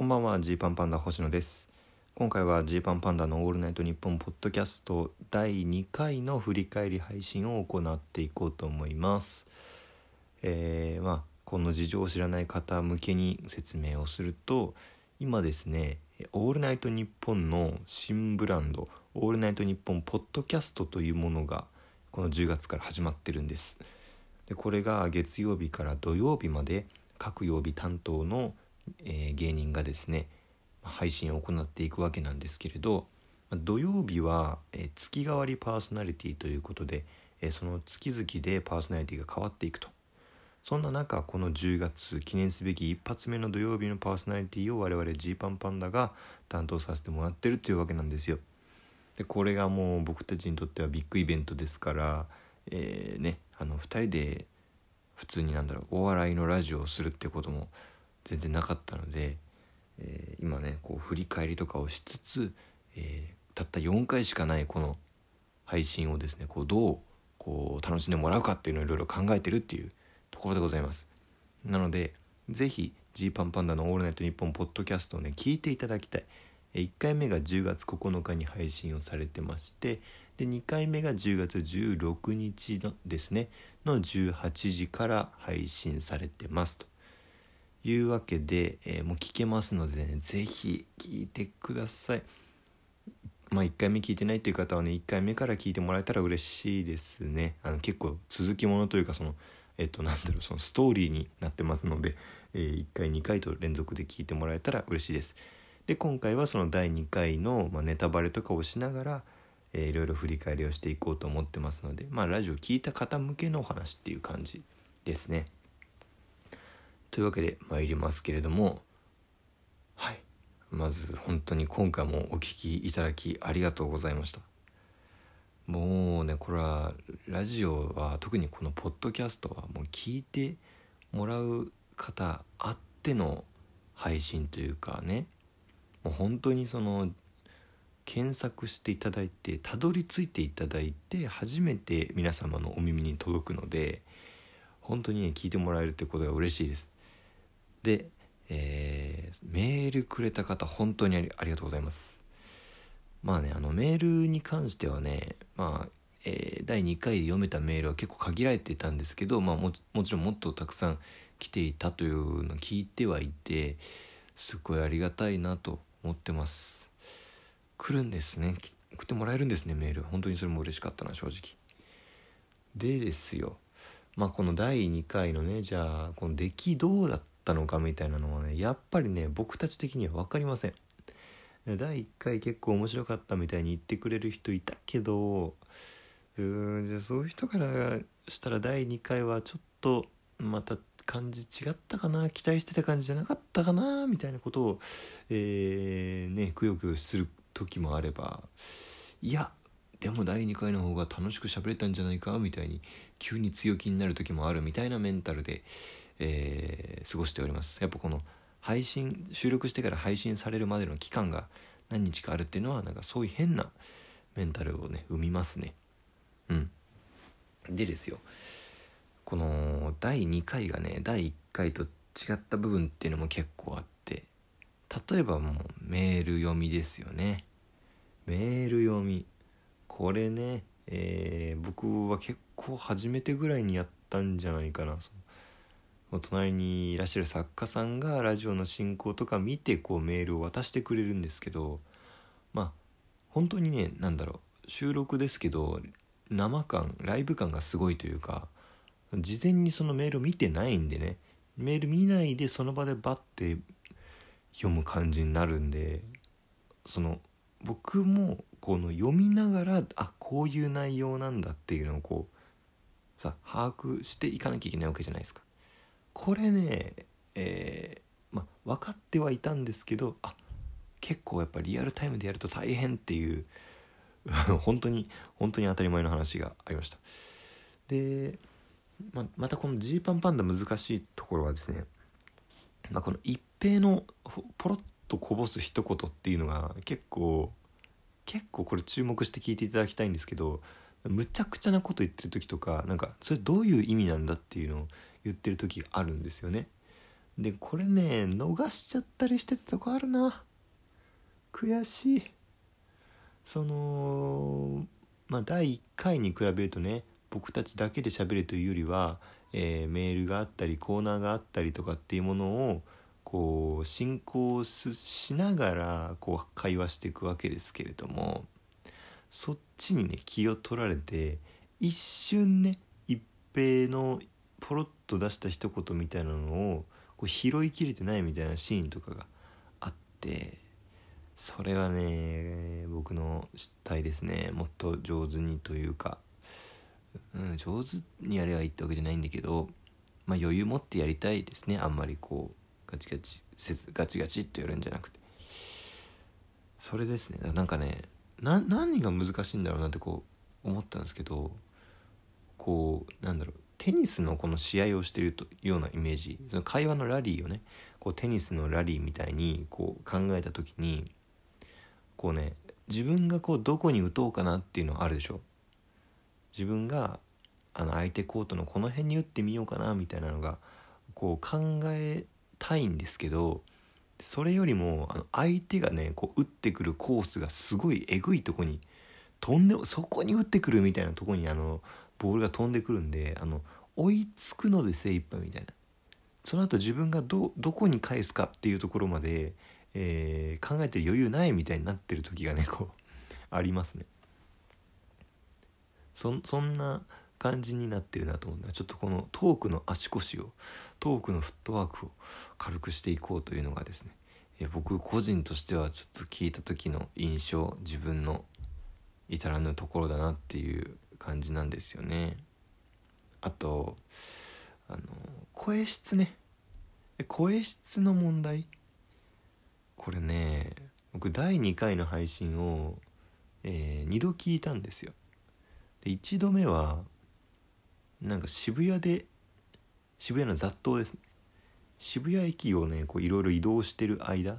こんばんはジーパンパンダ星野です。今回はジーパンパンダのオールナイトニッポンポッドキャスト第2回の振り返り配信を行っていこうと思います。えー、まあこの事情を知らない方向けに説明をすると今ですねオールナイトニッポンの新ブランドオールナイトニッポンポッドキャストというものがこの10月から始まってるんです。でこれが月曜日から土曜日まで各曜日担当の、えー、芸人がですね配信を行っていくわけなんですけれど土曜日は、えー、月替わりパーソナリティということで、えー、その月々でパーソナリティが変わっていくとそんな中この10月記念すべき一発目の土曜日のパーソナリティを我々ジーパンパンダが担当させてもらってるっていうわけなんですよ。でこれがもう僕たちにとってはビッグイベントですから、えー、ねあの2人で普通になんだろうお笑いのラジオをするってことも全然なかったので、えー、今ねこう振り返りとかをしつつ、えー、たった4回しかないこの配信をですねこうどうこう楽しんでもらうかっていうのをいろいろ考えてるっていうところでございます。なので是非ジーパンパンダの「オールナイトニッポン」ポッドキャストをね聞いていただきたい。1回目が10月9日に配信をされてましてで2回目が10月16日のですねの18時から配信されてますというわけで、えー、もう聞けますのでね是非聞いてください。まあ1回目聞いてないっていう方はね1回目から聞いてもらえたら嬉しいですね。あの結構続きものというかそのえっとなんだろうそのストーリーになってますので、えー、1回2回と連続で聞いてもらえたら嬉しいです。で今回はその第2回の、まあ、ネタバレとかをしながら、いろいろ振り返りをしていこうと思ってますのでまあラジオ聞いた方向けのお話っていう感じですね。というわけで参りますけれどもはいまず本当に今回もお聴きいただきありがとうございました。もうねこれはラジオは特にこのポッドキャストはもう聞いてもらう方あっての配信というかねもう本当にその検索していただいてたどり着いていただいて初めて皆様のお耳に届くので本当にね聞いてもらえるってことが嬉しいですで、えー、メールくれた方本当にありありがとうございます。まあねあのメールに関してはねまあえー、第2回で読めたメールは結構限られていたんですけど、まあ、ももちろんもっとたくさん来ていたというのを聞いてはいてすごいありがたいなと思ってます。来るんですね。送ってもらえるんですねメール。本当にそれも嬉しかったな正直。でですよ。まあこの第2回のねじゃあこの出来どうだったったのかみたいなのはねやっぱりね僕たち的には分かりません。第1回結構面白かったみたいに言ってくれる人いたけどうーんじゃあそういう人からしたら第2回はちょっとまた感じ違ったかな期待してた感じじゃなかったかなみたいなことをえー、ねくよくよする時もあればいやでも第2回の方が楽しく喋れたんじゃないかみたいに急に強気になる時もあるみたいなメンタルで、えー、過ごしております。やっぱこの配信収録してから配信されるまでの期間が何日かあるっていうのはなんかそういう変なメンタルをね生みますね。うん。でですよこの第2回がね第1回と違った部分っていうのも結構あって例えばもうメール読みですよね。メール読み。これね、えー、僕は結構初めてぐらいにやったんじゃないかな。そ隣にいらっしゃる作家さんがラジオの進行とか見てこうメールを渡してくれるんですけどまあ本当にね何だろう収録ですけど生感ライブ感がすごいというか事前にそのメールを見てないんでねメール見ないでその場でバッて読む感じになるんでその僕もこの読みながらあこういう内容なんだっていうのをこうさ把握していかなきゃいけないわけじゃないですか。これね、えー、ま分かってはいたんですけどあ結構やっぱリアルタイムでやると大変っていう 本当に本当に当たり前の話がありました。でままたこのジーパンパンダ難しいところはですね、ま、この一平のポロッとこぼす一言っていうのが結構結構これ注目して聞いていただきたいんですけどむちゃくちゃなこと言ってる時とかなんかそれどういう意味なんだっていうのを言ってる時があるんですよね。でこれね逃しちゃったりしてたとこあるな悔しいそのまあ第1回に比べるとね僕たちだけで喋るというよりは、えー、メールがあったりコーナーがあったりとかっていうものをこう進行しながらこう会話していくわけですけれどもそっちにね気を取られて一瞬ね一平のポロッと出した一言みたいなのをこう拾いきれてないみたいなシーンとかがあってそれはね僕の失態ですね。もっと上手にというか、うん、上手にやればいいってわけじゃないんだけど、まあ、余裕持ってやりたいですね。あんまりこうガチガチせずガチガチってやるんじゃなくて。それですね。なんかねな何が難しいんだろうなってこう思ったんですけどこうなんだろう。テニスのこの試合をしてるとようなイメージ。その会話のラリーをねこうテニスのラリーみたいにこう考えた時にこうね自分がこうどこに打とうかなっていうのはあるでしょ。自分があの相手コートのこの辺に打ってみようかなみたいなのがこう考えたいんですけどそれよりもあの相手がねこう打ってくるコースがすごいえぐいとこに飛んでそこに打ってくるみたいなとこにあのボールが飛んでくるんであの追いつくので精一杯みたいな。その後自分がどどこに返すかっていうところまで、えー、考えてる余裕ないみたいになってる時がねこうありますね。そそんな感じになってるなと思うんだ。ちょっとこのトークの足腰をトークのフットワークを軽くしていこうというのがですね。僕個人としてはちょっと聞いた時の印象自分の至らぬところだなっていう感じなんですよね。あとあの声質ね。声質の問題？これね僕第2回の配信を、えー、2度聞いたんですよ。で1度目はなんか渋谷で渋谷の雑踏ですね。渋谷駅をねいろいろ移動してる間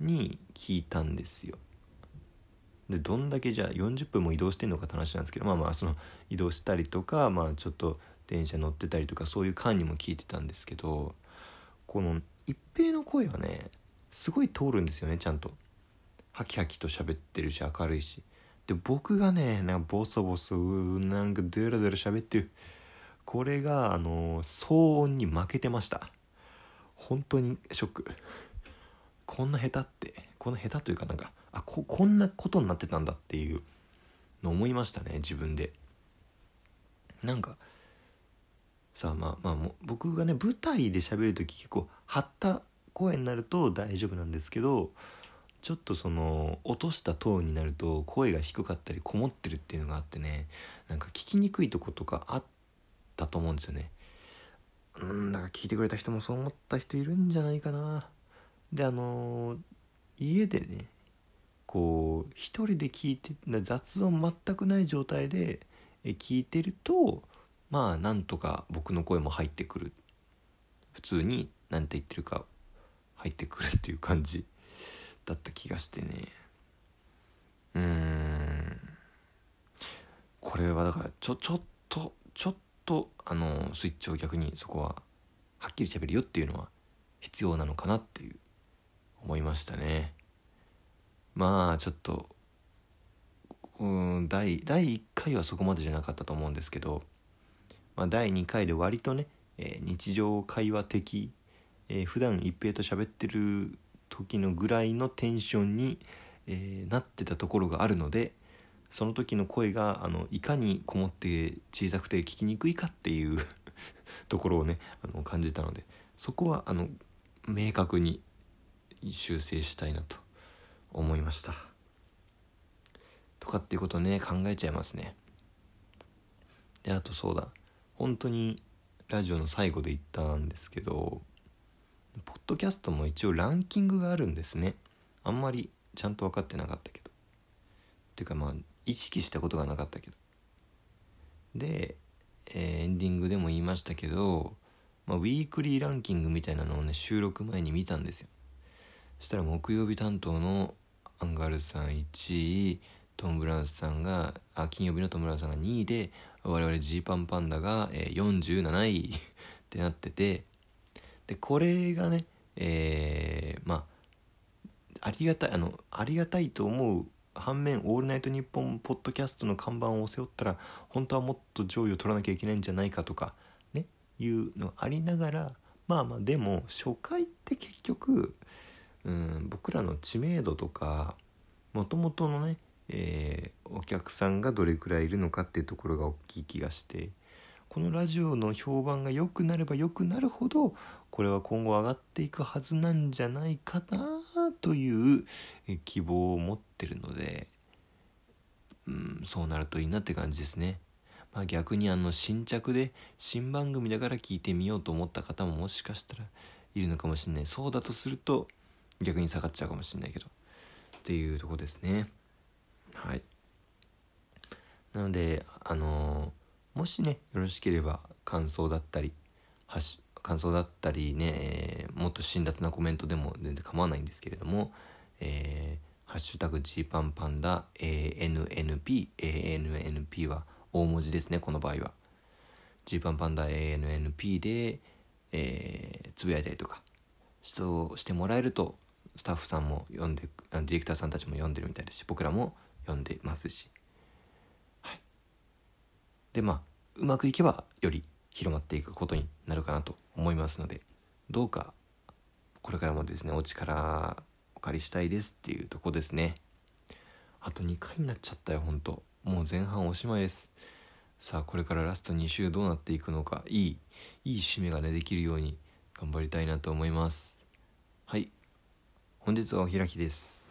に聞いたんですよ。でどんだけじゃあ40分も移動してんのかって話なんですけどまあまあその移動したりとかまあちょっと電車乗ってたりとかそういう間にも聞いてたんですけどこの一平の声はねすごい通るんですよねちゃんと。ハキハキと喋ってるし明るいし。で僕がねなんかボソボソなんかデラデラ喋ってる。これがあの騒音に負けてました。本当にショック。こんな下手って。こんな下手というかなんかあここんなことになってたんだっていうの思いましたね自分で。なんかさあまあまあも僕がね舞台で喋る時結構張った声になると大丈夫なんですけどちょっとその落としたトーンになると声が低かったりこもってるっていうのがあってねなんか聞きにくいとことかあったと思うんですよね。うんだから聞いてくれた人もそう思った人いるんじゃないかな。であのー、家でねこう一人で聞いて雑音全くない状態で聞いてるとまあなんとか僕の声も入ってくる。普通に何て言ってるか入ってくるっていう感じだった気がしてね。うん。これはだからちょちょっとちょっとあのスイッチを逆にそこははっきり喋るよっていうのは必要なのかなっていう思いましたね。まあちょっとうん第第1回はそこまでじゃなかったと思うんですけど、まあ、第2回で割とね、えー、日常会話的、えー、普段一平と喋ってる時のぐらいのテンションに、えー、なってたところがあるのでその時の声があのいかにこもって小さくて聞きにくいかっていう ところをねあの感じたのでそこはあの明確に修正したいなと。思いました。とかっていうことね考えちゃいますね。であとそうだ。本当にラジオの最後で言ったんですけどポッドキャストも一応ランキングがあるんですね。あんまりちゃんと分かってなかったけど。っていうかまあ意識したことがなかったけど。で、えー、エンディングでも言いましたけど、まあ、ウィークリーランキングみたいなのをね収録前に見たんですよ。そしたら木曜日担当のアンガールズさん1位トム・ブラウンさんがあ金曜日のトム・ブラウンさんが2位で我々ジーパンパンダが、えー、47位ってなっててでこれがねえー、まあありがたいあのありがたいと思う反面「オールナイトニッポン」ポッドキャストの看板を背負ったら本当はもっと上位を取らなきゃいけないんじゃないかとかねいうのありながらまあまあでも初回って結局、うん、僕らの知名度とかもともとのね、えー、お客さんがどれくらいいるのかっていうところが大きい気がしてこのラジオの評判が良くなれば良くなるほどこれは今後上がっていくはずなんじゃないかなという希望を持ってるので、うん、そうなるといいなって感じですね。まあ、逆にあの新着で新番組だから聞いてみようと思った方ももしかしたらいるのかもしれないそうだとすると逆に下がっちゃうかもしれないけど。っていうとこですね。はい。なのであのー、もしねよろしければ感想だったり感想だったりね、もっと辛辣なコメントでも全然構わないんですけれども、えー、ハッシュタグジーパンパンダ ANNP ANNP は大文字ですねこの場合は。ジーパンパンダ ANNP で、えー、つぶやいたりとかそうしてもらえるとスタッフさんも読んでディレクターさんたちも読んでるみたいですし僕らも読んでますし。はい。でまあうまくいけばより広まっていくことになるかなと思いますのでどうかこれからもですねお力お借りしたいですっていうとこですね。あと2回になっちゃったよほんともう前半おしまいです。さあこれからラスト2週どうなっていくのかいいいい締めがねできるように頑張りたいなと思います。はい。本日はお開きです。